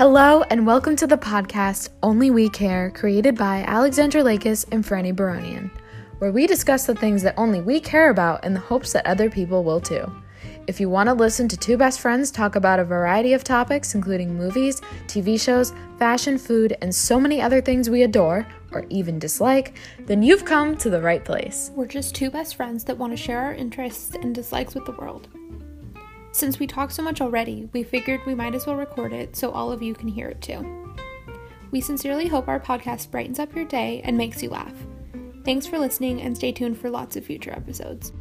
Hello, and welcome to the podcast Only We Care, created by Alexandra Lakis and Franny Baronian, where we discuss the things that only we care about in the hopes that other people will too. If you want to listen to two best friends talk about a variety of topics, including movies, TV shows, fashion, food, and so many other things we adore, or even dislike, then you've come to the right place. We're just two best friends that want to share our interests and dislikes with the world. Since we talk so much already, we figured we might as well record it so all of you can hear it too. We sincerely hope our podcast brightens up your day and makes you laugh. Thanks for listening and stay tuned for lots of future episodes.